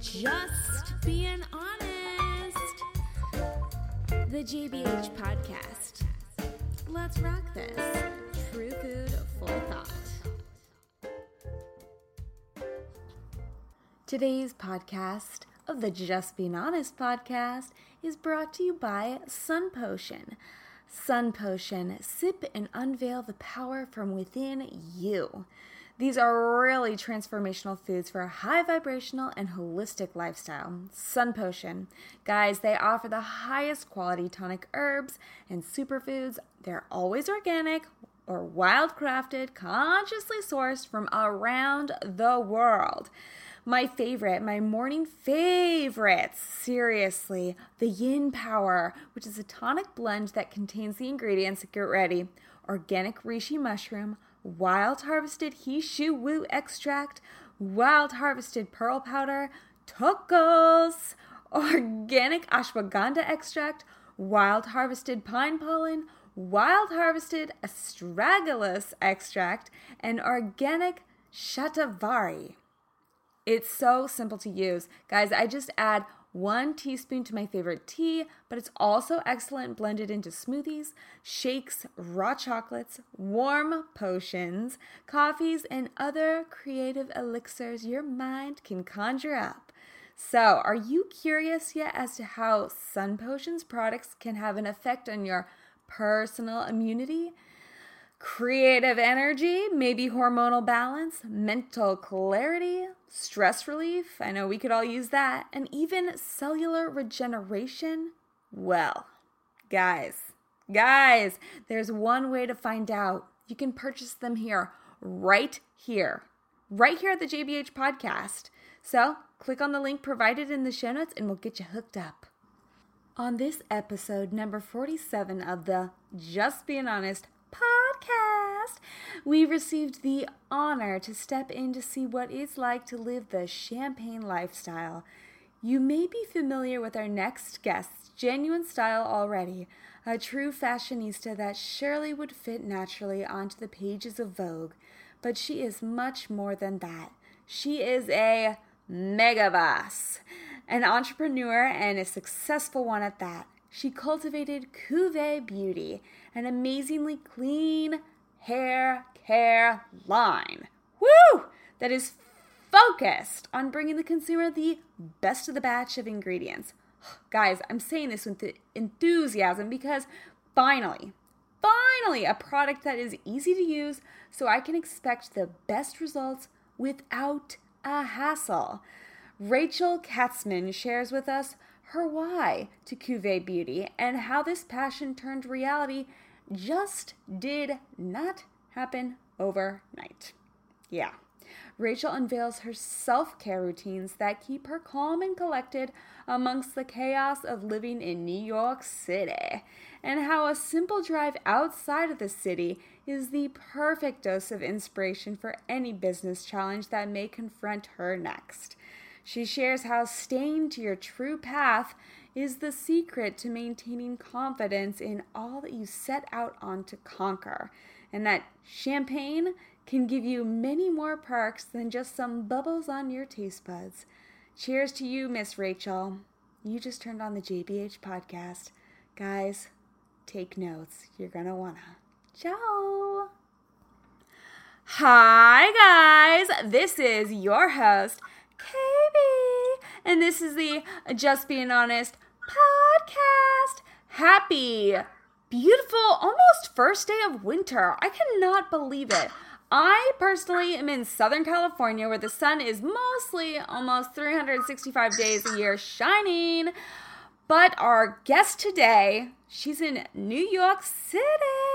Just being honest. The JBH podcast. Let's rock this. True food, full thought. Today's podcast of the Just Being Honest podcast is brought to you by Sun Potion. Sun Potion, sip and unveil the power from within you. These are really transformational foods for a high vibrational and holistic lifestyle. Sun Potion. Guys, they offer the highest quality tonic herbs and superfoods. They're always organic or wild crafted, consciously sourced from around the world. My favorite, my morning favorites, seriously, the Yin Power, which is a tonic blend that contains the ingredients, get ready, organic reishi mushroom, wild harvested he shou wu extract, wild harvested pearl powder, tocos, organic ashwagandha extract, wild harvested pine pollen, wild harvested astragalus extract, and organic shatavari. It's so simple to use. Guys, I just add one teaspoon to my favorite tea, but it's also excellent blended into smoothies, shakes, raw chocolates, warm potions, coffees, and other creative elixirs your mind can conjure up. So, are you curious yet as to how Sun Potions products can have an effect on your personal immunity? creative energy, maybe hormonal balance, mental clarity, stress relief. I know we could all use that. And even cellular regeneration. Well, guys, guys, there's one way to find out. You can purchase them here, right here, right here at the JBH podcast. So click on the link provided in the show notes and we'll get you hooked up. On this episode, number 47 of the Just Being Honest podcast, we received the honor to step in to see what it's like to live the champagne lifestyle. You may be familiar with our next guest's genuine style already, a true fashionista that surely would fit naturally onto the pages of Vogue, but she is much more than that. She is a mega boss, an entrepreneur, and a successful one at that. She cultivated Cuvée Beauty, an amazingly clean hair care line. Woo! That is focused on bringing the consumer the best of the batch of ingredients. Guys, I'm saying this with enthusiasm because finally, finally, a product that is easy to use so I can expect the best results without a hassle. Rachel Katzman shares with us her why to Cuvée Beauty and how this passion turned reality just did not happen overnight. Yeah. Rachel unveils her self care routines that keep her calm and collected amongst the chaos of living in New York City, and how a simple drive outside of the city is the perfect dose of inspiration for any business challenge that may confront her next. She shares how staying to your true path is the secret to maintaining confidence in all that you set out on to conquer, and that champagne can give you many more perks than just some bubbles on your taste buds. Cheers to you, Miss Rachel. You just turned on the JBH podcast. Guys, take notes. You're going to want to. Ciao. Hi, guys. This is your host, KB. And this is the Just Being Honest podcast. Happy, beautiful, almost first day of winter. I cannot believe it. I personally am in Southern California where the sun is mostly almost 365 days a year shining. But our guest today, she's in New York City.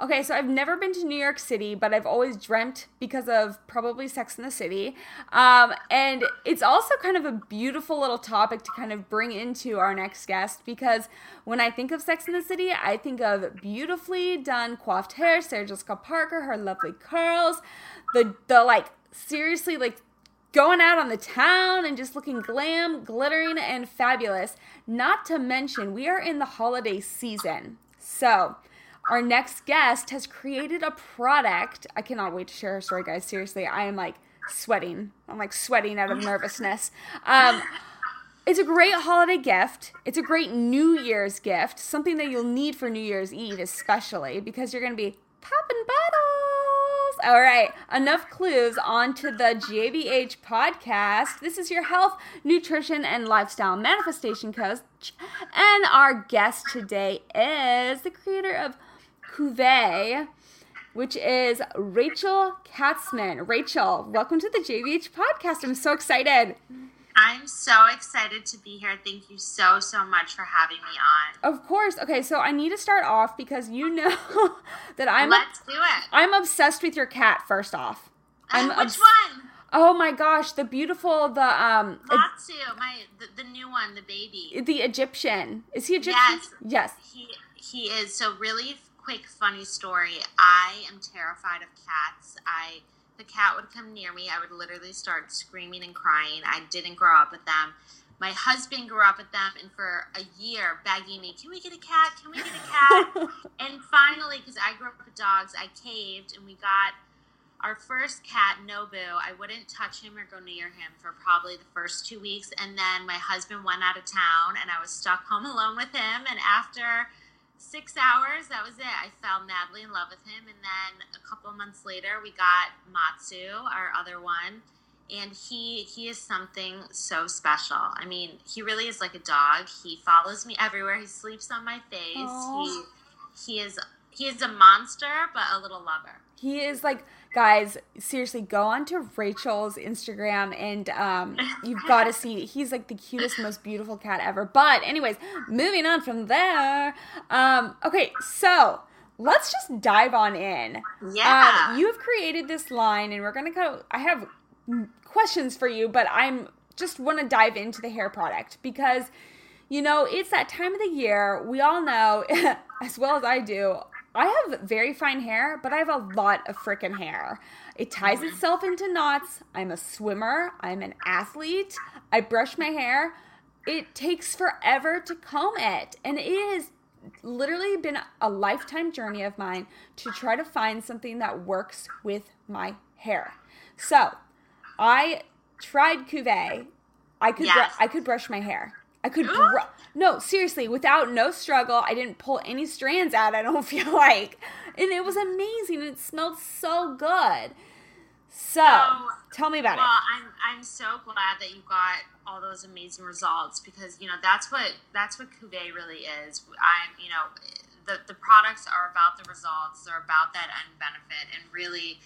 Okay, so I've never been to New York City, but I've always dreamt because of probably Sex in the City. Um, and it's also kind of a beautiful little topic to kind of bring into our next guest because when I think of Sex in the City, I think of beautifully done coiffed hair, Sarah Jessica Parker, her lovely curls, the the like seriously like going out on the town and just looking glam, glittering, and fabulous. Not to mention, we are in the holiday season. So, our next guest has created a product. I cannot wait to share her story, guys. Seriously, I am like sweating. I'm like sweating out of nervousness. Um, it's a great holiday gift. It's a great New Year's gift, something that you'll need for New Year's Eve, especially because you're going to be popping bottles. All right, enough clues on to the JBH podcast. This is your health, nutrition, and lifestyle manifestation coach. And our guest today is the creator of Cuvée, which is Rachel Katzman. Rachel, welcome to the JBH podcast. I'm so excited. I'm so excited to be here. Thank you so, so much for having me on. Of course. Okay, so I need to start off because you know that I'm Let's do it. I'm obsessed with your cat first off. I'm Which obs- one? Oh my gosh, the beautiful the um Matsu, my the, the new one, the baby. the Egyptian. Is he Egyptian? Yes. Yes. He he is. So really quick funny story. I am terrified of cats. I the cat would come near me, I would literally start screaming and crying. I didn't grow up with them. My husband grew up with them, and for a year begging me, "Can we get a cat? Can we get a cat?" and finally, because I grew up with dogs, I caved, and we got our first cat, Nobu. I wouldn't touch him or go near him for probably the first two weeks, and then my husband went out of town, and I was stuck home alone with him. And after six hours, that was it. I fell madly in love with him, and then a couple months later, we got Matsu, our other one, and he he is something so special. I mean, he really is like a dog. He follows me everywhere. He sleeps on my face. Aw. He he is he is a monster, but a little lover. He is like guys, seriously, go on to Rachel's Instagram and um you've got to see he's like the cutest, most beautiful cat ever. But anyways, moving on from there. Um okay, so let's just dive on in. Yeah. Um, you have created this line, and we're gonna go. I have questions for you, but I'm just want to dive into the hair product because you know it's that time of the year. We all know, as well as I do. I have very fine hair, but I have a lot of freaking hair. It ties mm-hmm. itself into knots. I'm a swimmer. I'm an athlete. I brush my hair. It takes forever to comb it, and it is literally been a lifetime journey of mine to try to find something that works with my hair. So, I tried Cuvée. I could br- I could brush my hair. I could no seriously without no struggle. I didn't pull any strands out. I don't feel like, and it was amazing. It smelled so good. So, So, tell me about well, it. Well, I'm I'm so glad that you got all those amazing results because you know that's what that's what Cuvée really is. I'm you know the the products are about the results. They're about that end benefit, and really.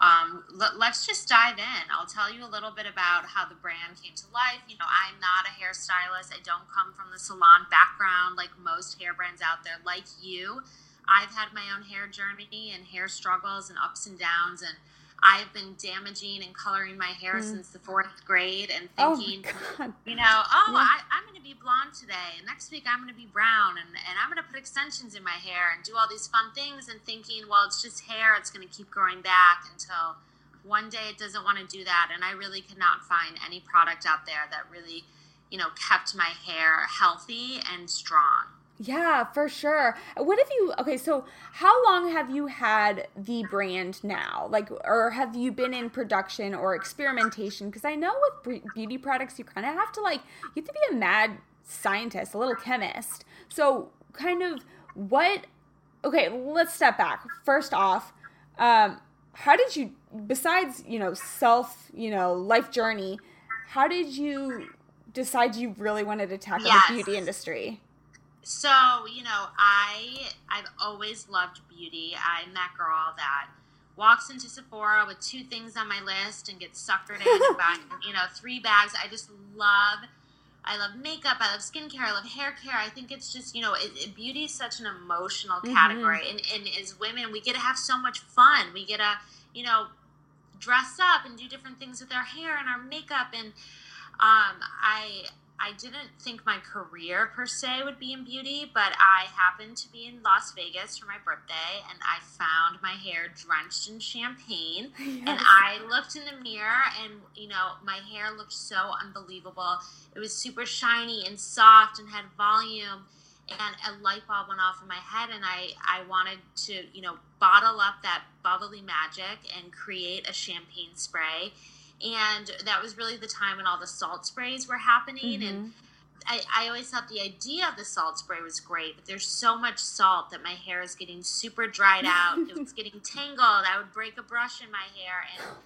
Um, let, let's just dive in. I'll tell you a little bit about how the brand came to life. You know, I'm not a hairstylist. I don't come from the salon background like most hair brands out there. Like you, I've had my own hair journey and hair struggles and ups and downs, and I've been damaging and coloring my hair mm. since the fourth grade and Oh thinking, god. you know, oh, Yeah. I, I'm going to be blonde today, and next week I'm going to be brown, and, and I'm going to put extensions in my hair and do all these fun things, and thinking, well, it's just hair, it's going to keep growing back until one day it doesn't want to do that. And I really could not find any product out there that really, you know, kept my hair healthy and strong. Yeah, for sure. What have you okay, so how long have you had the brand now? Like or have you been in production or experimentation? Because I know with beauty products you kind of have to like you have to be a mad scientist, a little chemist. So kind of what okay, let's step back. First off, um how did you besides, you know, self, you know, life journey, how did you decide you really wanted to tackle Yes. the beauty industry? So, you know, I I've always loved beauty. I'm that girl that walks into Sephora with two things on my list and gets suckered in and buy, you know, three bags. I just love I love makeup, I love skincare, I love hair care. I think it's just, you know, it, it, beauty is such an emotional Mhm. category. And, and as women, we get to have so much fun. We get to, you know, dress up and do different things with our hair and our makeup. And um, I I didn't think my career per se would be in beauty, but I happened to be in Las Vegas for my birthday and I found my hair drenched in champagne. And I looked in the mirror and, you know, my hair looked so unbelievable. It was super shiny and soft and had volume. And a light bulb went off in my head, and I, I wanted to, you know, bottle up that bubbly magic and create a champagne spray. And that was really the time when all the salt sprays were happening mm-hmm. and I, I always thought the idea of the salt spray was great, but there's so much salt that my hair is getting super dried out. it was getting tangled. I would break a brush in my hair, and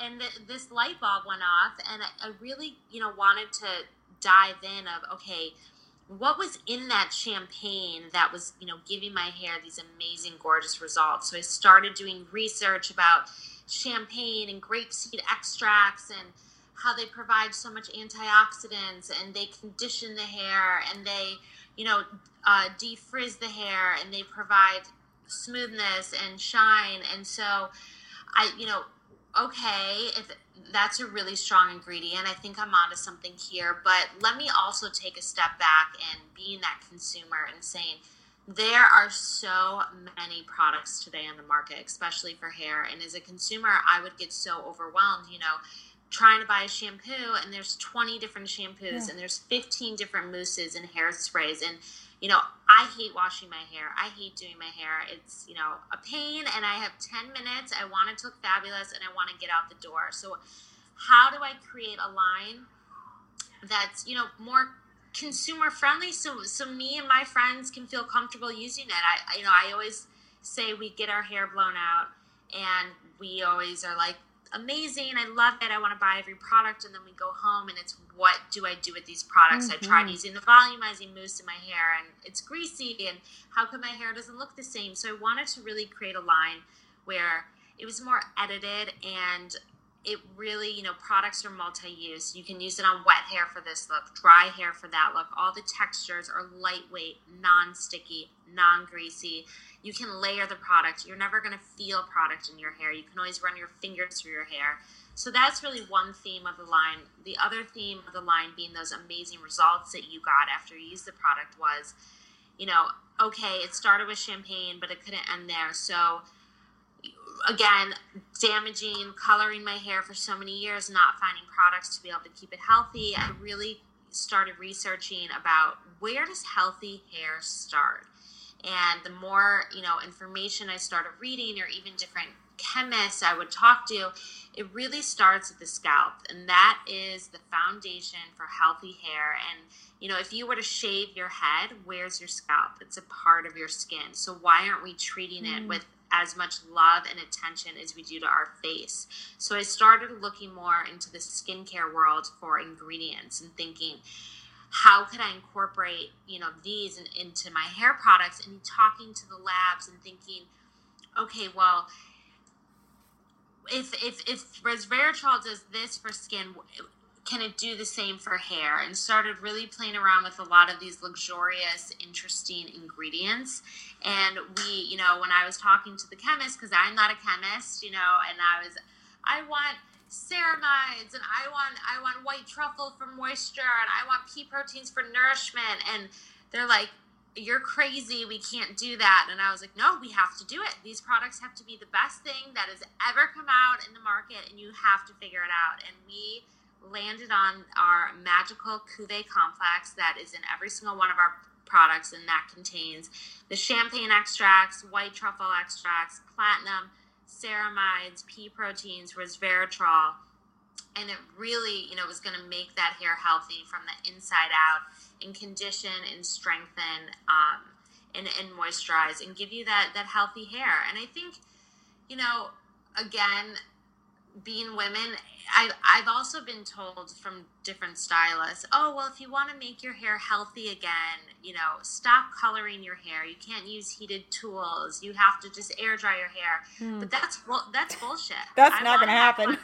and the, this light bulb went off, and I, I really, you know, wanted to dive in of okay, what was in that champagne that was, you know, giving my hair these amazing, gorgeous results. So I started doing research about champagne and grapeseed extracts and how they provide so much antioxidants and they condition the hair and they, you know, uh, defrizz the hair and they provide smoothness and shine. And so I, you know, okay, if that's a really strong ingredient, I think I'm onto something here. But let me also take a step back and being that consumer and saying, there are so many products today on the market, especially for hair. And as a consumer, I would get so overwhelmed, you know, trying to buy a shampoo and there's 20 different shampoos yeah. and there's 15 different mousses and hairsprays. And you know, I hate washing my hair. I hate doing my hair. It's, you know, a pain and I have 10 minutes. I want it to look fabulous and I want to get out the door. So, how do I create a line that's, you know, more consumer friendly so so me and my friends can feel comfortable using it. I you know, I always say we get our hair blown out and we always are like amazing. I love it. I want to buy every product. And then we go home and it's what do I do with these products? Mm-hmm. I tried using the volumizing mousse in my hair and it's greasy. And how come my hair doesn't look the same? So I wanted to really create a line where it was more edited and it really, you know, products are multi use. You can use it on wet hair for this look, dry hair for that look. All the textures are lightweight, non sticky, non greasy. You can layer the product. You're never going to feel product in your hair. You can always run your fingers through your hair. So that's really one theme of the line. The other theme of the line being those amazing results that you got after you used the product was, you know, okay, it started with champagne, but it couldn't end there. So again, damaging, coloring my hair for so many years, not finding products to be able to keep it healthy. I really started researching about where does healthy hair start? And the more, you know, information I started reading or even different chemists I would talk to, it really starts at the scalp. And that is the foundation for healthy hair. And, you know, if you were to shave your head, where's your scalp? It's a part of your skin. So why aren't we treating it mm. with as much love and attention as we do to our face. So I started looking more into the skincare world for ingredients and thinking, how could I incorporate, you know, these in, into my hair products and talking to the labs and thinking, okay, well, if if if resveratrol does this for skin, can it do the same for hair? And started really playing around with a lot of these luxurious, interesting ingredients. And we, you know, when I was talking to the chemist, because I'm not a chemist, you know, and I was, I want ceramides and I want I want white truffle for moisture and I want pea proteins for nourishment and they're like you're crazy we can't do that and I was like no we have to do it these products have to be the best thing that has ever come out in the market and you have to figure it out and we landed on our magical Cuvée complex that is in every single one of our products, and that contains the champagne extracts, white truffle extracts, platinum, ceramides, pea proteins, resveratrol, and it really, you know, was going to make that hair healthy from the inside out, and condition and strengthen, um, and, and moisturize, and give you that that healthy hair. And I think, you know, again, being women, I, I've also been told from different stylists, oh, well, if you want to make your hair healthy again, you know, stop coloring your hair. You can't use heated tools. You have to just air dry your hair. Hmm. But that's that's bullshit. That's I not going to happen.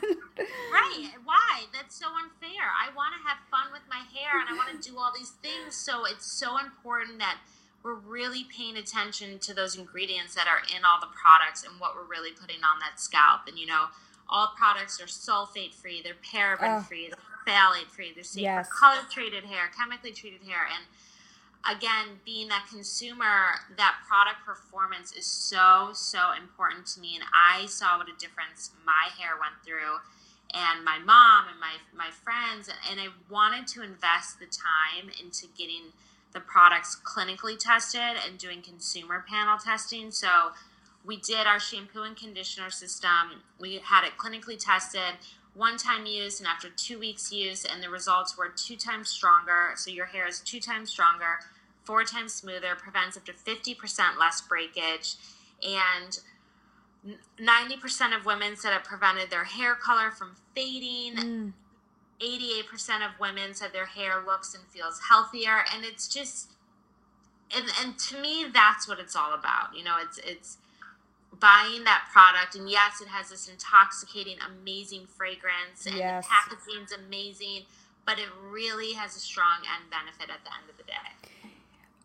right. Why? That's so unfair. I want to have fun with my hair and I want to do all these things. So it's so important that we're really paying attention to those ingredients that are in all the products and what we're really putting on that scalp. And, you know, all products are sulfate free, they're paraben free, oh. they're phthalate free, they're safe yes. for color treated hair, chemically treated hair, and again, being that consumer, that product performance is so so important to me, and I saw what a difference my hair went through, and my mom and my my friends, and I wanted to invest the time into getting the products clinically tested and doing consumer panel testing. So we did our shampoo and conditioner system. We had it clinically tested. one time use and after two weeks use, and the results were two times stronger. So your hair is two times stronger, four times smoother, prevents up to 50% less breakage, and 90% of women said it prevented their hair color from fading. Mm. 88% of women said their hair looks and feels healthier. And it's just, and, and to me, that's what it's all about. You know, it's, it's, buying that product and yes it has this intoxicating amazing fragrance and yes. the packaging's amazing but it really has a strong end benefit at the end of the day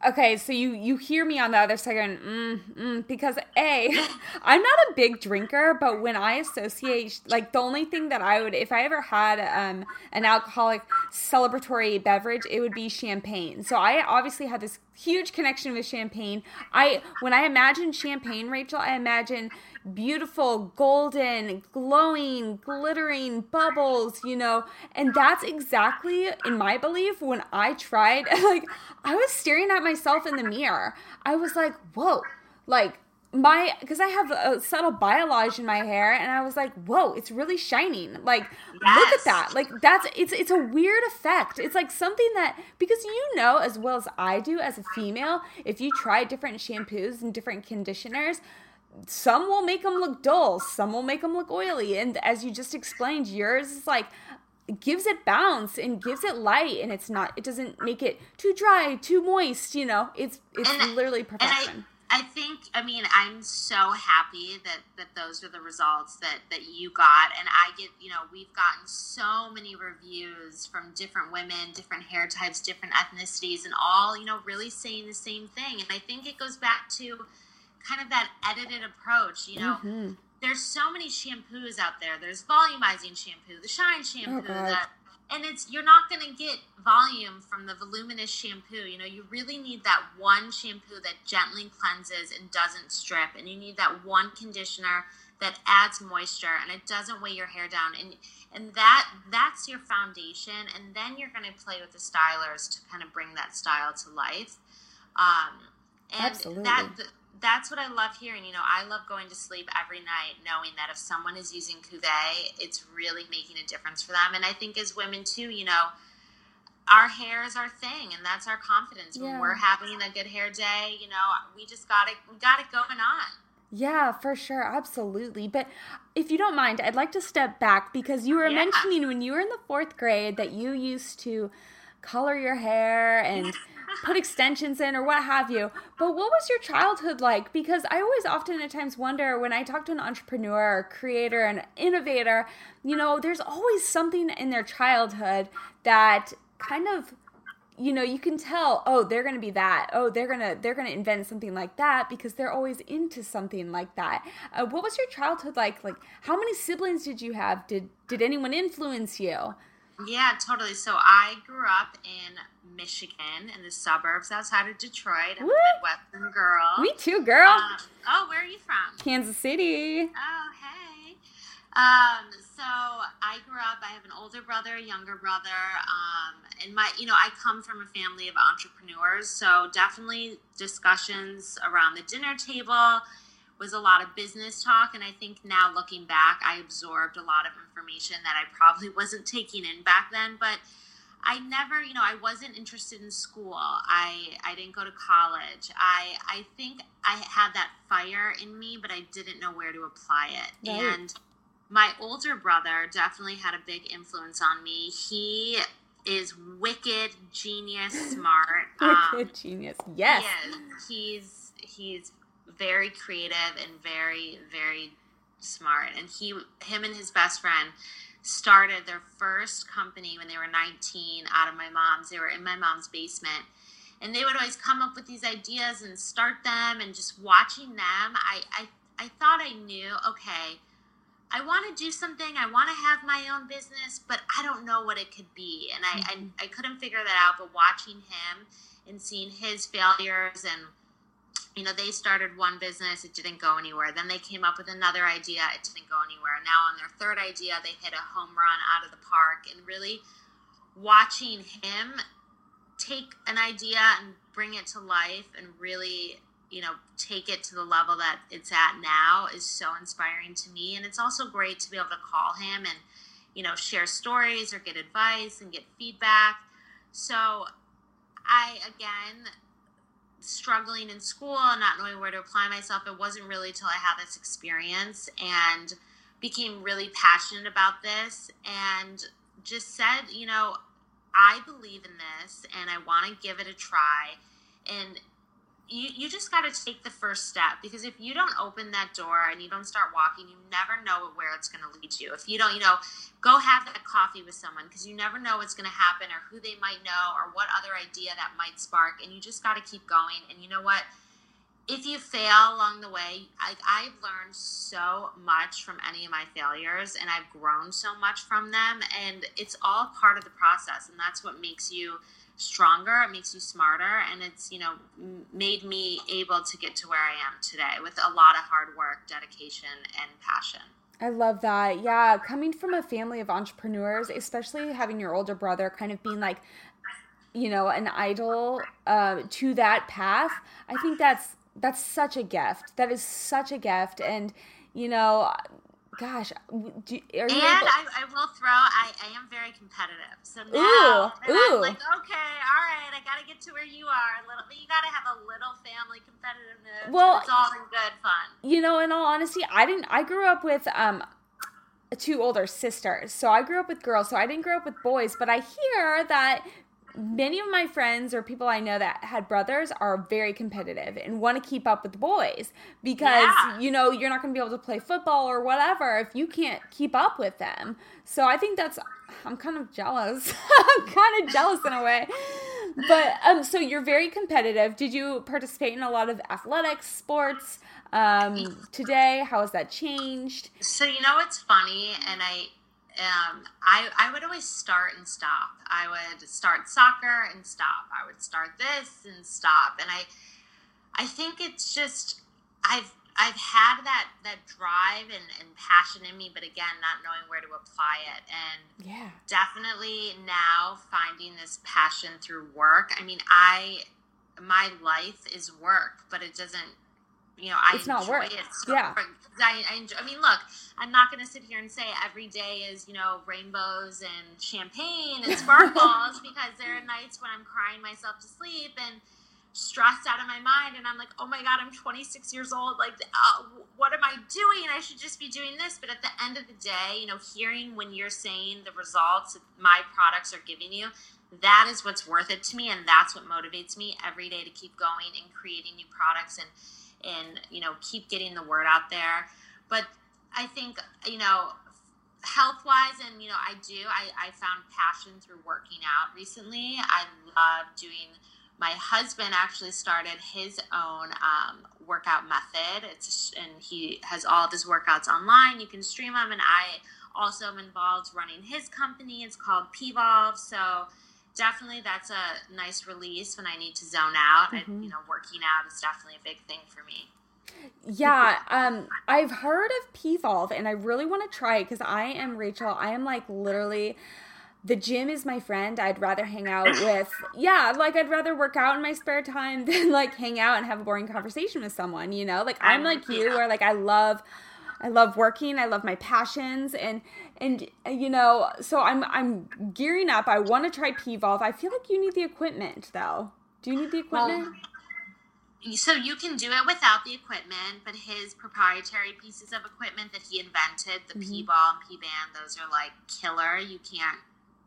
Okay, so you you hear me on the other side going, mm, mm, because a, I'm not a big drinker, but when I associate like the only thing that I would if I ever had um, an alcoholic celebratory beverage, it would be champagne. So I obviously have this huge connection with champagne. I when I imagine champagne, Rachel, I imagine beautiful, golden, glowing, glittering bubbles, you know. And that's exactly, in my belief, when I tried, like, I was staring at myself in the mirror. I was like, whoa, like, my because I have a subtle balayage in my hair, and I was like, "Whoa, it's really shining!" Like, yes. look at that! Like, that's it's it's a weird effect. It's like something that because you know as well as I do as a female, if you try different shampoos and different conditioners, some will make them look dull, some will make them look oily. And as you just explained, yours is like gives it bounce and gives it light and it's not it doesn't make it too dry, too moist, you know. It's it's and, literally perfection. I, think I mean I'm so happy that that those are the results that that you got and I get you know we've gotten so many reviews from different women different hair types different ethnicities and all you know really saying the same thing and I think it goes back to kind of that edited approach. You know, mm-hmm. there's so many shampoos out there. There's volumizing shampoo, the shine shampoo, oh, that, and it's you're not going to get volume from the voluminous shampoo. You know, you really need that one shampoo that gently cleanses and doesn't strip, and you need that one conditioner that adds moisture and it doesn't weigh your hair down and and that that's your foundation and then you're going to play with the stylers to kind of bring that style to life um, and Absolutely. that that's what I love hearing. You know, I love going to sleep every night knowing that if someone is using Cuvée, it's really making a difference for them. And I think as women too, you know, our hair is our thing, and that's our confidence. Yeah. When we're having a good hair day, you know, we just got it, we got it going on. Yeah, for sure. Absolutely. But if you don't mind, I'd like to step back because you were yeah. mentioning when you were in the fourth grade that you used to color your hair and put extensions in or what have you. But what was your childhood like? Because I always often at times wonder when I talk to an entrepreneur or creator and innovator, you know, there's always something in their childhood that kind of you know you can tell oh they're to be that. Oh they're to they're to invent something like that because they're always into something like that. Uh, what was your childhood like? Like how many siblings did you have? Did did anyone influence you yeah totally so i grew up in Michigan in the suburbs outside of Detroit. I'm Woo! a Midwestern girl. Me too, girl. Uh, oh, where are you from? Kansas City. Oh, hey. Um, so I grew up. I have an older brother, a younger brother, um, and my, you know, I come from a family of entrepreneurs. So definitely discussions around the dinner table was a lot of business talk, and I think now looking back, I absorbed a lot of information that I probably wasn't taking in back then, but I never, you know, I wasn't interested in school. I I didn't go to college. I I think I had that fire in me, but I didn't know where to apply it. Right. And my older brother definitely had a big influence on me. He is wicked, genius, smart. wicked, um, genius. Yes. He he's he's very creative and very very smart. And he him and his best friend started their first company when they were 19 out of my mom's. They were in my mom's basement. And they would always come up with these ideas and start them. And just watching them, I, I, I thought I knew, okay, I want to do something. I want to have my own business, but I don't know what it could be. And I, mm-hmm. I, I couldn't figure that out. But watching him and seeing his failures and you know, they started one business, it didn't go anywhere. Then they came up with another idea, it didn't go anywhere. Now on their third idea, they hit a home run out of the park. And really watching him take an idea and bring it to life and really, you know, take it to the level that it's at now is so inspiring to me. And it's also great to be able to call him and you know, share stories or get advice and get feedback. So I, again, struggling in school and not knowing where to apply myself, it wasn't really till I had this experience and became really passionate about this and just said, you know, I believe in this and I want to give it a try. And you, you just got to take the first step because if you don't open that door and you don't start walking, you never know where it's going to lead you. If you don't, you know, go have that coffee with someone because you never know what's going to happen or who they might know or what other idea that might spark. And you just got to keep going. And you know what? If you fail along the way, I, I've learned so much from any of my failures and I've grown so much from them. And it's all part of the process. And that's what makes you stronger it makes you smarter and it's you know made me able to get to where i am today with a lot of hard work dedication and passion I love that. Yeah, coming from a family of entrepreneurs, especially having your older brother kind of being like, you know, an idol uh, to that path, I think that's that's such a gift. That is such a gift, and you know, gosh, do, are you and able- I, I, will throw. I, I am very competitive, so now ooh, ooh. I'm like, okay, all right, I got to get to where you are. A little, you got to have a little family competitiveness. Well, it's all in good fun. You know, in all honesty, I didn't. I grew up with um two older sisters, so I grew up with girls. So I didn't grow up with boys, but I hear that many of my friends or people I know that had brothers are very competitive and want to keep up with the boys because yeah. you know you're not going to be able to play football or whatever if you can't keep up with them. So I think that's I'm kind of jealous. I'm kind of jealous in a way. But um so you're very competitive. Did you participate in a lot of athletics, sports um today? How has that changed? So you know it's funny and I um, I, I would always start and stop. I would start soccer and stop. I would start this and stop. And I, I think it's just I've I've had that that drive and, and passion in me, but again, not knowing where to apply it. And yeah, definitely now finding this passion through work. I mean, I my life is work, but it doesn't you know, I it's not work. It so yeah. I, I, enjoy, I mean, look, I'm not going to sit here and say every day is, you know, rainbows and champagne and sparkles because there are nights when I'm crying myself to sleep and stressed out of my mind and I'm like, oh my God, I'm 26 years old. Like, uh, what am I doing? I should just be doing this. But at the end of the day, you know, hearing when you're saying the results that my products are giving you, that is what's worth it to me. And that's what motivates me every day to keep going and creating new products and, and you know keep getting the word out there. But i think you know health wise and you know i do I, I found passion through working out recently. I love doing my husband actually started his own um, workout method. It's and he has all of his workouts online. You can stream them and i also am involved running his company. It's called pvolve so definitely that's a nice release when I need to zone out. Mm-hmm. And, you know, working out is definitely a big thing for me. Yeah, um, I've heard of Pvolve and I really want to try it because I am Rachel. I am like literally the gym is my friend. I'd rather hang out with, yeah, like I'd rather work out in my spare time than like hang out and have a boring conversation with someone, you know? Like I'm like you, where like I love I love working. I love my passions, and and you know, so I'm I'm gearing up. I want to try Pvolve. I feel like you need the equipment, though. Do you need the equipment? Well, so you can do it without the equipment, but his proprietary pieces of equipment that he invented, the mm-hmm. P ball and P band, those are like killer. You can't.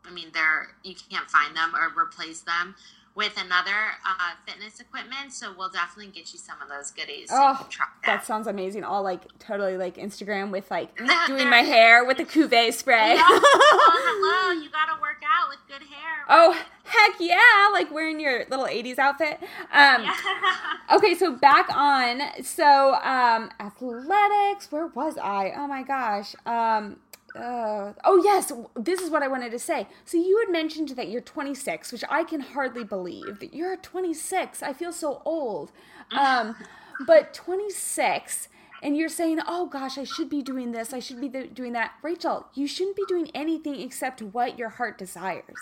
I mean, they're you can't find them or replace them with another uh, fitness equipment. So we'll definitely get you some of those goodies. So oh, that. that. sounds amazing. All like totally like Instagram with like doing my hair with the Cuvée spray. oh, hello. You got to work out with good hair. Oh, heck yeah. Like wearing your little 80s outfit. Um, yeah. okay, so back on. So um, athletics. Where was I? Oh my gosh. Um, uh, oh yes, this is what I wanted to say. So you had mentioned that you're 26, which I can hardly believe that you're 26. I feel so old. Um, but 26, and you're saying, "Oh gosh, I should be doing this. I should be doing that." Rachel, you shouldn't be doing anything except what your heart desires.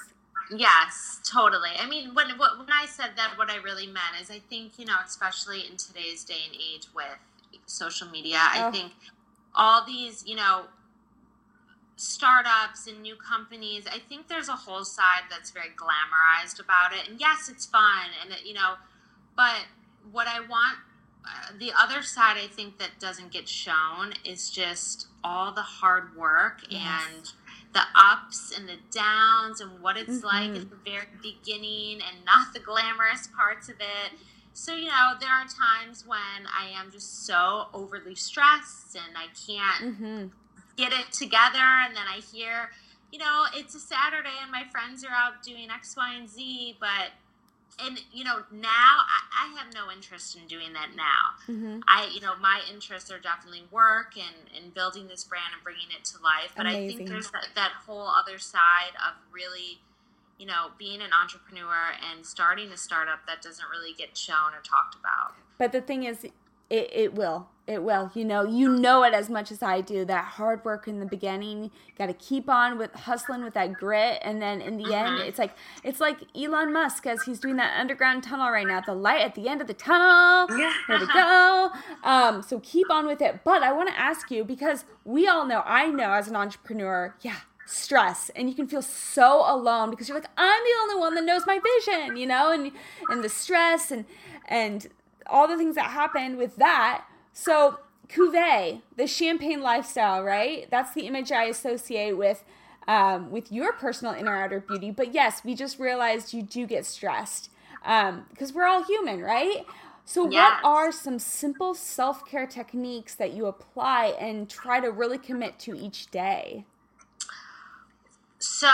Yes, totally. I mean, when when I said that, what I really meant is, I think you know, especially in today's day and age with social media, I oh. think all these, you know startups and new companies, I think there's a whole side that's very glamorized about it. And yes, it's fun, and it, you know, but what I want, uh, the other side, I think that doesn't get shown is just all the hard work yes. and the ups and the downs and what it's mm-hmm. like at the very beginning and not the glamorous parts of it. So, you know, there are times when I am just so overly stressed and I can't mm-hmm. Get it together. And then I hear, you know, it's a Saturday and my friends are out doing X, Y, and Z, but and you know now I, I, have no interest in doing that now mm-hmm. i you know my interests are definitely work and and building this brand and bringing it to life but Amazing. i think there's that, that whole other side of really you know being an entrepreneur and starting a startup that doesn't really get shown or talked about but the thing is it, it will it will you know you know it as much as i do that hard work in the beginning got to keep on with hustling with that grit and then in the end it's like it's like elon musk as he's doing that underground tunnel right now the light at the end of the tunnel yeah. here we go um, so keep on with it but i want to ask you because we all know i know as an entrepreneur yeah stress and you can feel so alone because you're like i'm the only one that knows my vision you know and and the stress and and all the things that happened with that. So, Cuvée, the champagne lifestyle, right? That's the image I associate with um, with your personal inner outer beauty. But yes, we just realized you do get stressed because um, we're all human, right? So, yes. what are some simple self care techniques that you apply and try to really commit to each day? So,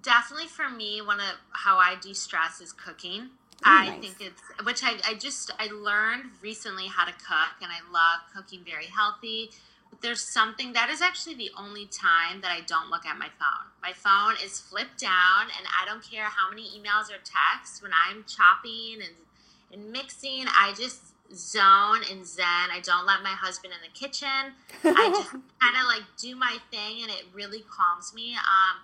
definitely for me, one of how I de stress is cooking. I nice. think it's which I, I just I learned recently how to cook and I love cooking very healthy. But there's something that is actually the only time that I don't look at my phone. My phone is flipped down and I don't care how many emails or texts when I'm chopping and and mixing, I just zone and zen. I don't let my husband in the kitchen. I just kind of like do my thing and it really calms me. Um,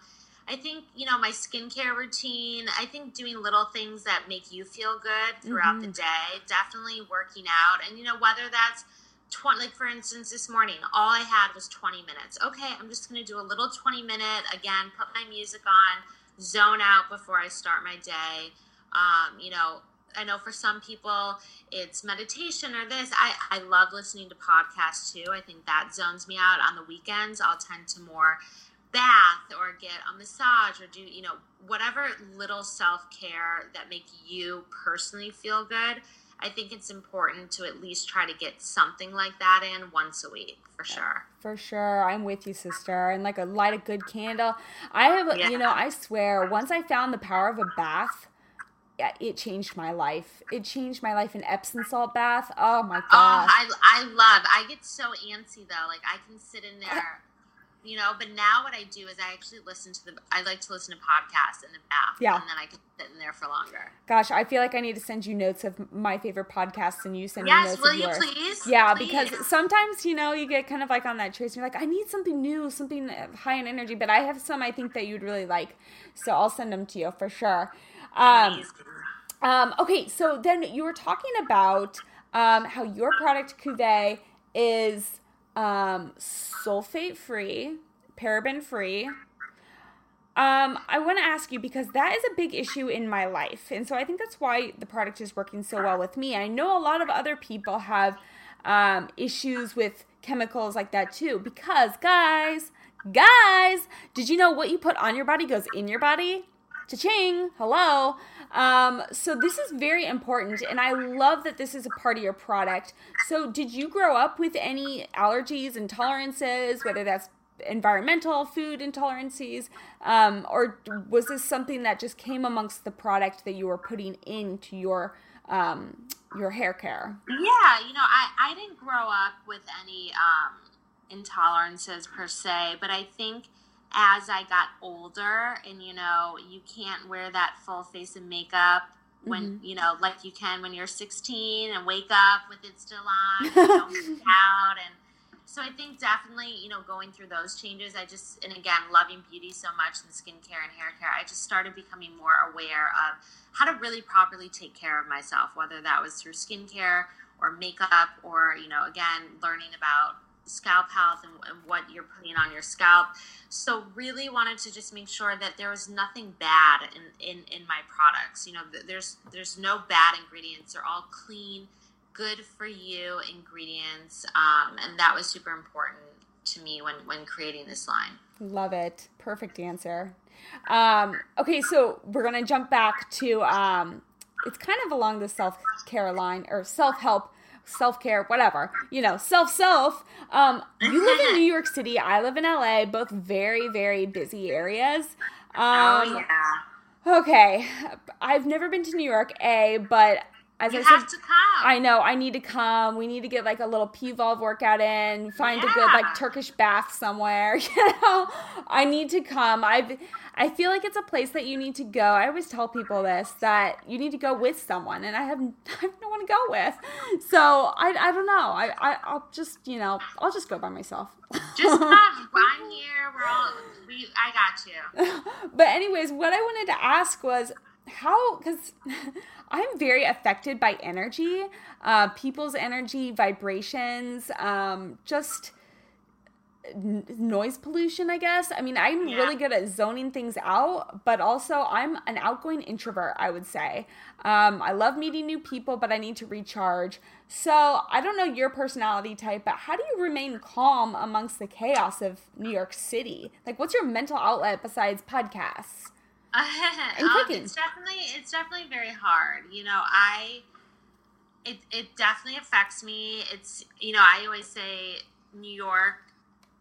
I think, you know, my skincare routine, I think doing little things that make you feel good throughout mm-hmm. the day, definitely working out. And, you know, whether that's 20, like for instance, this morning, all I had was 20 minutes. Okay, I'm just going to do a little 20 minute, again, put my music on, zone out before I start my day. Um, you know, I know for some people it's meditation or this. I, I love listening to podcasts too. I think that zones me out on the weekends. I'll tend to more bath or get a massage or do you know whatever little self-care that make you personally feel good i think it's important to at least try to get something like that in once a week for sure for sure i'm with you sister and like a light a good candle i have yeah. you know i swear once i found the power of a bath it changed my life. It changed my life. An Epsom salt bath. Oh my god! Oh, I, I love. I get so antsy though. Like I can sit in there you know but now what i do is i actually listen to the i like to listen to podcasts in the bath yeah. and then i can sit in there for longer. Gosh i feel like i need to send you notes of my favorite podcasts and you send yes, me notes will of you yours. please? Yeah please. because sometimes you know you get kind of like on that trace and you're like i need something new something high in energy but i have some i think that you'd really like so i'll send them to you for sure. Um, um, okay so then you were talking about um, how your product Cuvée is um, sulfate free, paraben free. Um, I want to ask you because that is a big issue in my life. And so I think that's why the product is working so well with me. I know a lot of other people have um, issues with chemicals like that too. Because, guys, guys, did you know what you put on your body goes in your body? Cha-ching! Hello. Um, so this is very important, and I love that this is a part of your product. So, did you grow up with any allergies, intolerances, whether that's environmental food intolerances, um, or was this something that just came amongst the product that you were putting into your um, your hair care? Yeah, you know, I I didn't grow up with any um, intolerances per se, but I think as I got older, and you know, you can't wear that full face of makeup when mm-hmm. you know, like you can when you're 16 and wake up with it still on, and don't out, and so I think definitely, you know, going through those changes, I just, and again, loving beauty so much and skincare and hair care, I just started becoming more aware of how to really properly take care of myself, whether that was through skincare or makeup or, you know, again, learning about scalp health and, and, what you're putting on your scalp. So really wanted to just make sure that there was nothing bad in, in, in my products. You know, there's there's no bad ingredients. They're all clean, good for you ingredients, um, and that was super important to me when when creating this line. Love it. Perfect answer. Um, okay, so we're gonna jump back to um, it's kind of along the self care line or self help self care, whatever, you know, self self. Um, you live in New York City. I live in LA. Both very very busy areas. Um, oh yeah. Okay, I've never been to New York, a, but as you I have said, to come. I know. I need to come. We need to get like a little P-Volve workout in. Find yeah. a good like Turkish bath somewhere. You know, I need to come. I've. I feel like it's a place that you need to go. I always tell people this that you need to go with someone, and I have I have no one to go with. So I, I don't know. I, I I'll just you know I'll just go by myself. Just come. I'm here. We're all. We. I got you. but anyways, what I wanted to ask was how because i'm very affected by energy uh, people's energy vibrations um, just n- noise pollution i guess. I mean i'm yeah. really good at zoning things out but also i'm an outgoing introvert i would say. Um, i love meeting new people but i need to recharge. So i don't know your personality type but how do you remain calm amongst the chaos of new york city? Like what's your mental outlet besides podcasts um, it's definitely it's definitely very hard. You know, I it it definitely affects me. It's you know, I always say New York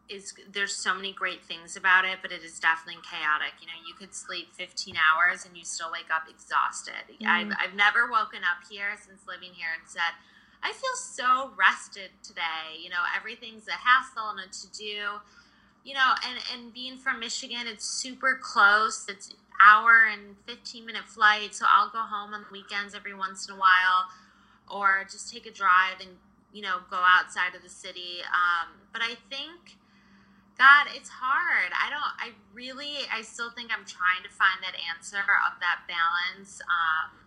is there's so many great things about it, but it is definitely chaotic. You know, you could sleep 15 hours and you still wake up exhausted. Mm. I've, I've never woken up here since living here and said, I feel so rested today. You know, everything's a hassle and a to do. You know, and and being from Michigan, it's super close. It's hour and 15 minute flight. So I'll go home on the weekends every once in a while or just take a drive and, you know, go outside of the city. Um, but I think, God, it's hard. I don't, I really, I still think I'm trying to find that answer of that balance. Um,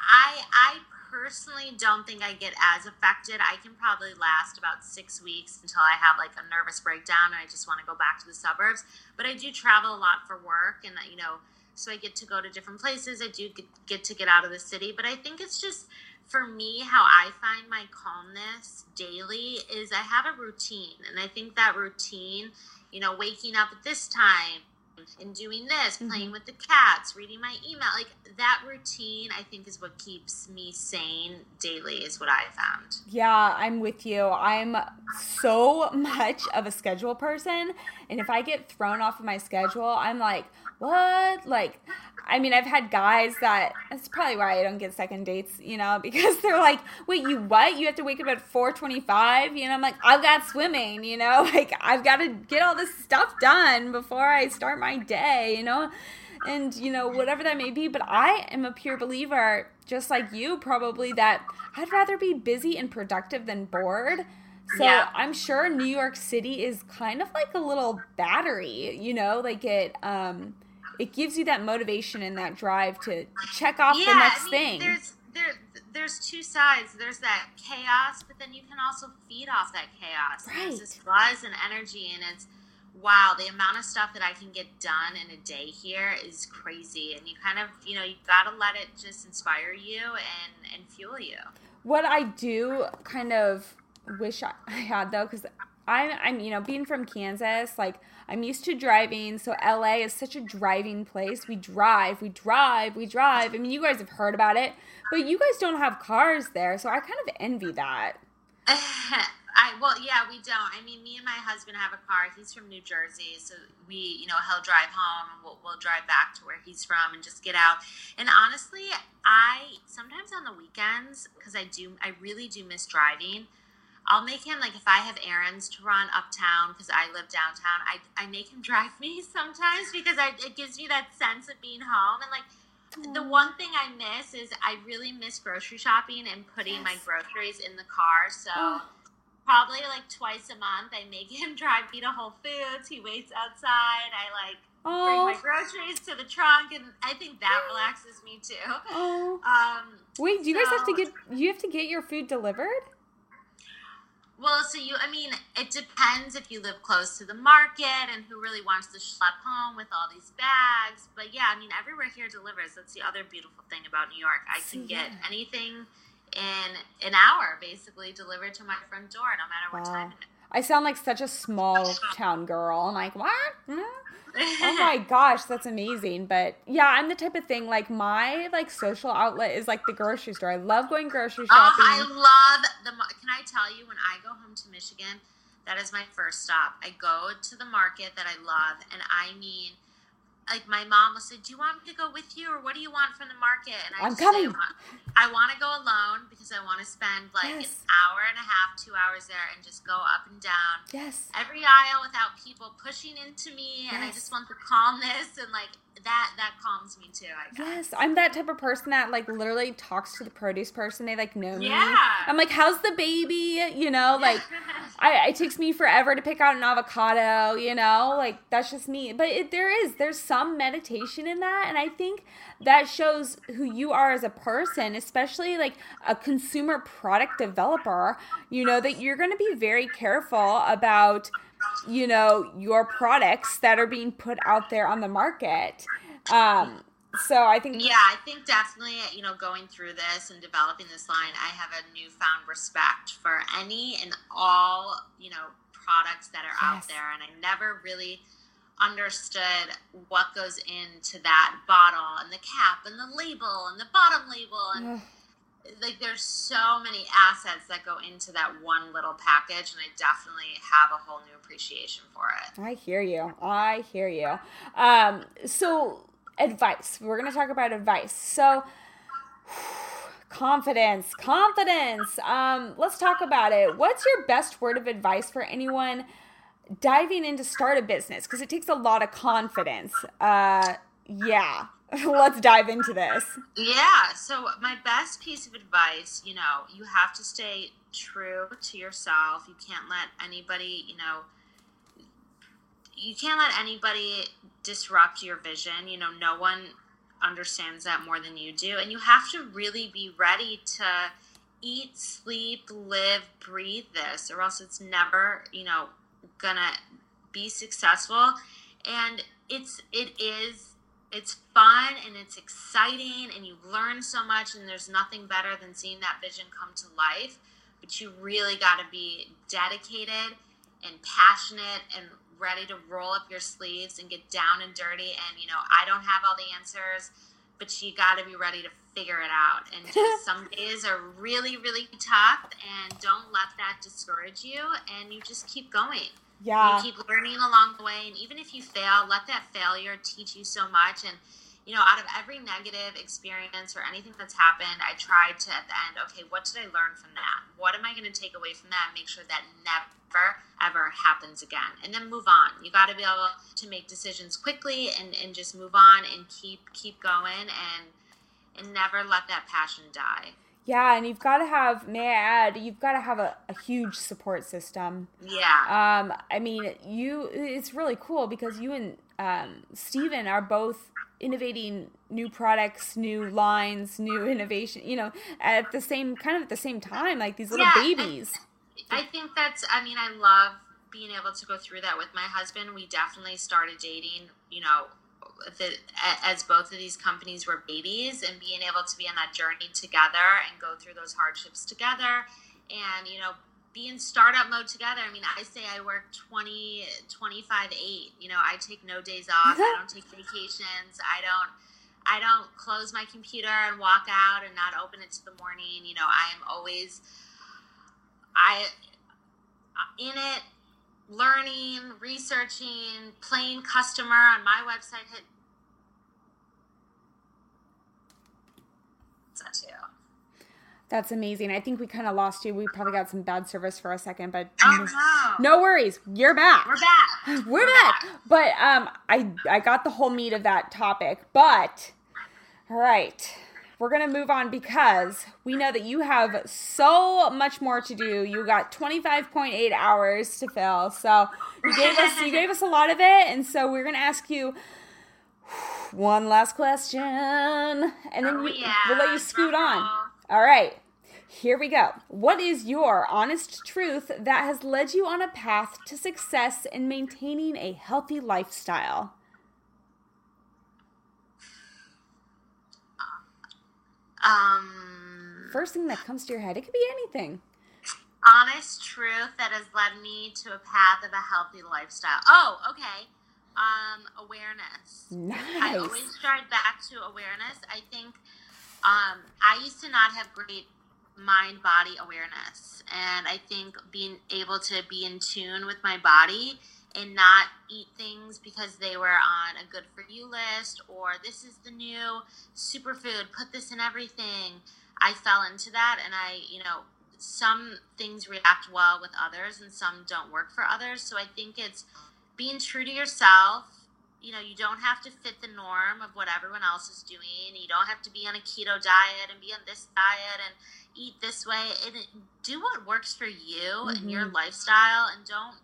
I, I personally don't think I get as affected. I can probably last about six weeks until I have like a nervous breakdown and I just want to go back to the suburbs. But I do travel a lot for work and, you know, so I get to go to different places. I do get to get out of the city. But I think it's just for me, how I find my calmness daily is I have a routine. And I think that routine, you know, waking up at this time, and doing this, mm-hmm. playing with the cats, reading my email. Like that routine, I think, is what keeps me sane daily, is what I found. Yeah, I'm with you. I'm so much of a schedule person. And if I get thrown off of my schedule, I'm like, what? Like, I mean, I've had guys that that's probably why I don't get second dates, you know, because they're like, "Wait, you what? You have to wake up at 4:25?" You know, I'm like, "I've got swimming, you know, like I've got to get all this stuff done before I start my day, you know." And, you know, whatever that may be, but I am a pure believer just like you probably that I'd rather be busy and productive than bored. So yeah. I'm sure New York City is kind of like a little battery, you know, like it um it gives you that motivation and that drive to check off yeah, the next I mean, thing. There's there there's two sides. There's that chaos, but then you can also feed off that chaos. Right. There's this buzz and energy, and it's wow. The amount of stuff that I can get done in a day here is crazy, and you kind of you know you got to let it just inspire you and and fuel you. What I do kind of wish I had though, because I'm, I'm, you know, being from Kansas, like I'm used to driving. So LA is such a driving place. We drive, we drive, we drive. I mean, you guys have heard about it, but you guys don't have cars there. So I kind of envy that. I well, yeah, we don't. I mean, me and my husband have a car. He's from New Jersey, so we, you know, he'll drive home and we'll, we'll drive back to where he's from and just get out. And honestly, I sometimes on the weekends because I do, I really do miss driving. I'll make him like if I have errands to run uptown because I live downtown. I I make him drive me sometimes because I, it gives me that sense of being home and like. The mm. one thing I miss is I really miss grocery shopping and putting yes. my groceries in the car. So oh. Probably like twice a month, I make him drive me to Whole Foods. He waits outside. I like oh. bring my groceries to the trunk, and I think that relaxes me too. Oh. Um, Wait, do you so, guys have to get? You have to get your food delivered? Well, so you, I mean, it depends if you live close to the market and who really wants to schlep home with all these bags. But yeah, I mean, everywhere here delivers. That's the other beautiful thing about New York. I can get anything in an hour, basically, delivered to my front door, no matter what wow. time. I sound like such a small town girl. I'm like, what? Hmm? oh my gosh, that's amazing. But yeah, I'm the type of thing like my like social outlet is like the grocery store. I love going grocery shopping. Oh, I love the. Can I tell you when I go home to Michigan, that is my first stop. I go to the market that I love, and I mean like my mom will say, "Do you want me to go with you, or what do you want from the market?" And I am coming. Say, I want to go alone because I want to spend like yes. an hour and a half, two hours there, and just go up and down. Yes. Every aisle without people pushing into me, yes. and I just want the calmness and like that. That calms me too. I guess. Yes, I'm that type of person that like literally talks to the produce person. They like know me. Yeah. I'm like, "How's the baby?" You know, like. I, it takes me forever to pick out an avocado, you know, like that's just me. But it, there is, there's some meditation in that. And I think that shows who you are as a person, especially like a consumer product developer, you know, that you're going to be very careful about, you know, your products that are being put out there on the market. Um, so I think yeah, I think definitely you know going through this and developing this line, I have a newfound respect for any and all you know products that are yes. out there, and I never really understood what goes into that bottle and the cap and the label and the bottom label and. like there's so many assets that go into that one little package and i definitely have a whole new appreciation for it i hear you i hear you um, so advice. We're going to talk about advice. So, confidence, confidence. Um, let's talk about it. What's your best word of advice for anyone diving into start a business? Because it takes a lot of confidence. Uh, yeah. Let's dive into this. Yeah. So, my best piece of advice, you know, you have to stay true to yourself. You can't let anybody, you know, you can't let anybody disrupt your vision. You know, no one understands that more than you do. And you have to really be ready to eat, sleep, live, breathe this, or else it's never, you know, gonna be successful. And it's, it is, it's fun and it's exciting and you learn so much and there's nothing better than seeing that vision come to life. But you really got to be dedicated and passionate and ready to roll up your sleeves and get down and dirty. And, you know, I don't have all the answers, but you got to be ready to figure it out. And just some days are really, really tough. And don't let that discourage you. And you just keep going. Yeah. You keep learning along the way. And even if you fail, let that failure teach you so much. And, you know, out of every negative experience or anything that's happened, I tried to at the end, okay, what did I learn from that? What am I going to take away from that? Make sure that never, ever happens again. And then move on. You got to be able to make decisions quickly and, and just move on and keep keep going and and never let that passion die. Yeah, and you've got to have, may I add, you've got to have a, a huge support system. Yeah. Um, I mean, you, it's really cool because you and um, Steven are both innovating new products, new lines, new innovation, you know, at the same kind of at the same time, like these little yeah, babies. I, I think that's I mean, I love being able to go through that with my husband. We definitely started dating, you know, as both of these companies were babies and being able to be on that journey together and go through those hardships together and you know be in startup mode together. I mean, I say I work 20, 25, 8. You know, I take no days off. I don't take vacations. I don't. I don't close my computer and walk out and not open it to the morning. You know, I am always I in it learning, researching, playing customer on my website hit that too. That's amazing. I think we kind of lost you. We probably got some bad service for a second, but oh, no. no worries. You're back. We're back. We're, We're back. back. But um, I I got the whole meat of that topic. But all right, we're gonna move on because we know that you have so much more to do. You got 25.8 hours to fill, so you gave us you gave us a lot of it, and so we're gonna ask you one last question, and then oh, we, yeah. we'll let you scoot on. Uh-huh. All right. Here we go. What is your honest truth that has led you on a path to success in maintaining a healthy lifestyle? Um, First thing that comes to your head, it could be anything. honest truth that has led me to a path of a healthy lifestyle. Oh, okay. Um, awareness. I Nice. always strive back to awareness. I think um, I used to not have great mind body awareness. And I think being able to be in tune with my body and not eat things because they were on a good for you list or this is the new superfood, put this in everything. I fell into that and I, you know, some things react well with others and some don't work for others. So I think it's being true to yourself. You know, you don't have to fit the norm of what everyone else is doing. You don't have to be on a keto diet and be on this diet and eat this way. And do what works for you and your Mhm. lifestyle, and don't.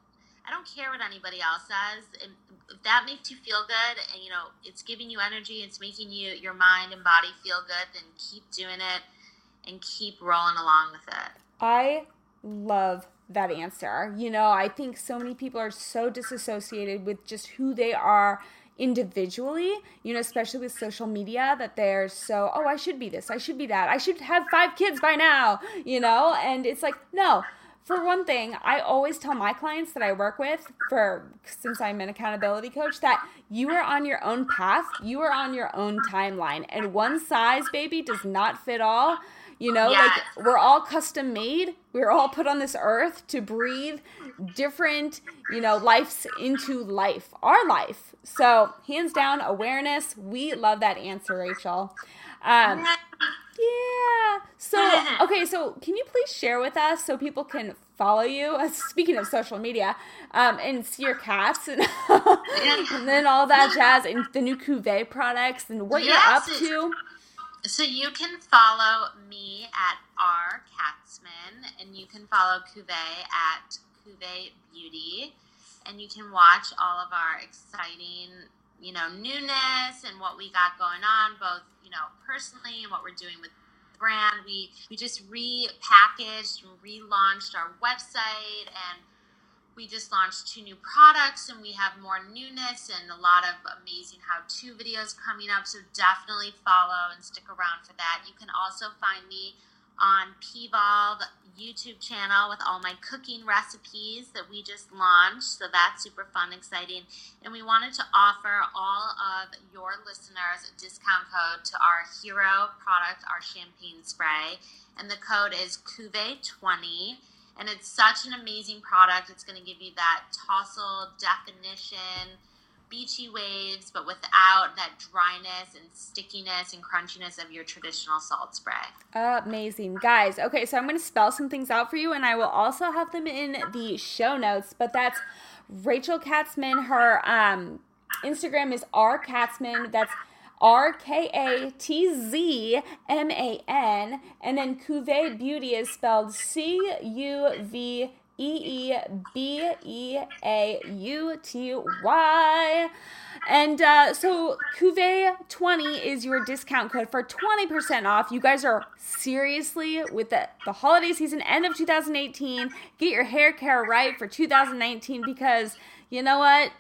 I don't care what anybody else says. And if that makes you feel good, and you know it's giving you energy, it's making you your mind and body feel good, then keep doing it and keep rolling along with it. I love that answer. You know, I think so many people are so disassociated with just who they are individually, you know, especially with social media, that they're so, oh, I should be this, I should be that, I should have five kids by now, you know? And it's like, no. For one thing, I always tell my clients that I work with, for since I'm an accountability coach, that you are on your own path, you are on your own timeline, and one size, baby, does not fit all. You know, Yes. like we're all custom made. We're all put on this earth to breathe different, you know, lives into life, our life. So, hands down, awareness. We love that answer, Rachel. Um, yeah. So, okay, so can you please share with us so people can follow you? Uh, Speaking of social media, um, and see your cats and, and then all that jazz and the new Cuvée products and what Yes, you're up to. So you can follow me at R Katzman, and you can follow Cuvée at Cuvée Beauty, and you can watch all of our exciting, you know, newness and what we got going on, both you know personally and what we're doing with the brand. We we just repackaged and relaunched our website and we just launched two new products and we have more newness and a lot of amazing how-to videos coming up so definitely follow and stick around for that you can also find me on pvolve youtube channel with all my cooking recipes that we just launched. So that's super fun exciting. And we wanted to offer all of your listeners a discount code to our hero product our champagne spray. And the code is Cuvée20 and it's such an amazing product. It's going to give you that tousle definition, beachy waves, but without that dryness and stickiness and crunchiness of your traditional salt spray. Amazing. Guys, okay, so I'm going to spell some things out for you, and I will also have them in the show notes. But that's Rachel Katzman. Her um, Instagram is R Katzman. That's R K A T Z M A N. And then Cuvée Beauty is spelled C U V E E B E A U T Y. And uh, so Cuvée 20 is your discount code for 20% off. You guys are seriously with the, the holiday season, end of 2018. Get your hair care right for 2019 because you know what?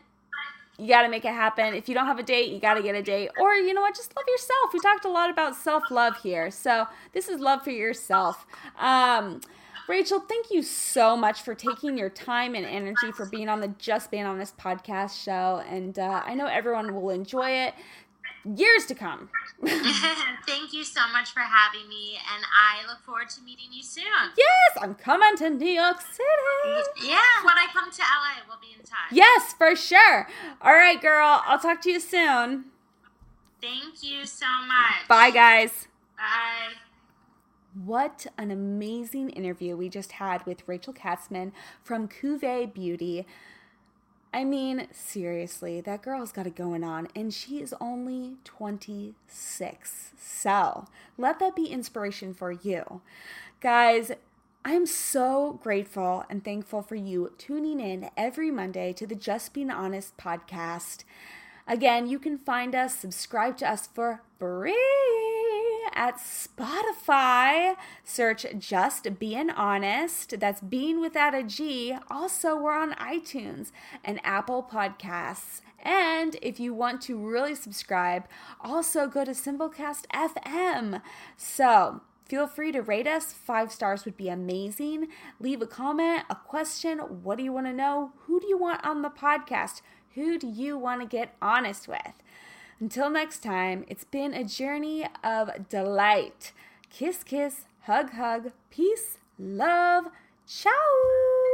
You got to make it happen. If you don't have a date, you got to get a date. Or, you know what? Just love yourself. We talked a lot about self love here. So, this is love for yourself. Um, Rachel, thank you so much for taking your time and energy for being on the Just Being Honest podcast show. And uh, I know everyone will enjoy it years to come. Thank you so much for having me, and I look forward to meeting you soon. yes, I'm coming to New York City. Yeah, when I come to LA, we'll be in touch. Yes, for sure. All right, girl. I'll talk to you soon. Thank you so much. Bye, guys. Bye. What an amazing interview we just had with Rachel Katzman from Cuvée Beauty. I mean, seriously, that girl's got it going on, and she is only 26. So let that be inspiration for you. Guys, I'm so grateful and thankful for you tuning in every Monday to the Just Being Honest podcast. Again, you can find us, subscribe to us for free at Spotify. Search Just Being Honest. That's being without a G. Also, we're on iTunes and Apple Podcasts. And if you want to really subscribe, also go to Simplecast FM. So, Feel free to rate us. Five stars would be amazing. Leave a comment, a question. What do you want to know? Who do you want on the podcast? Who do you want to get honest with? Until next time, it's been a journey of delight. Kiss, kiss, hug, hug, peace, love. Ciao.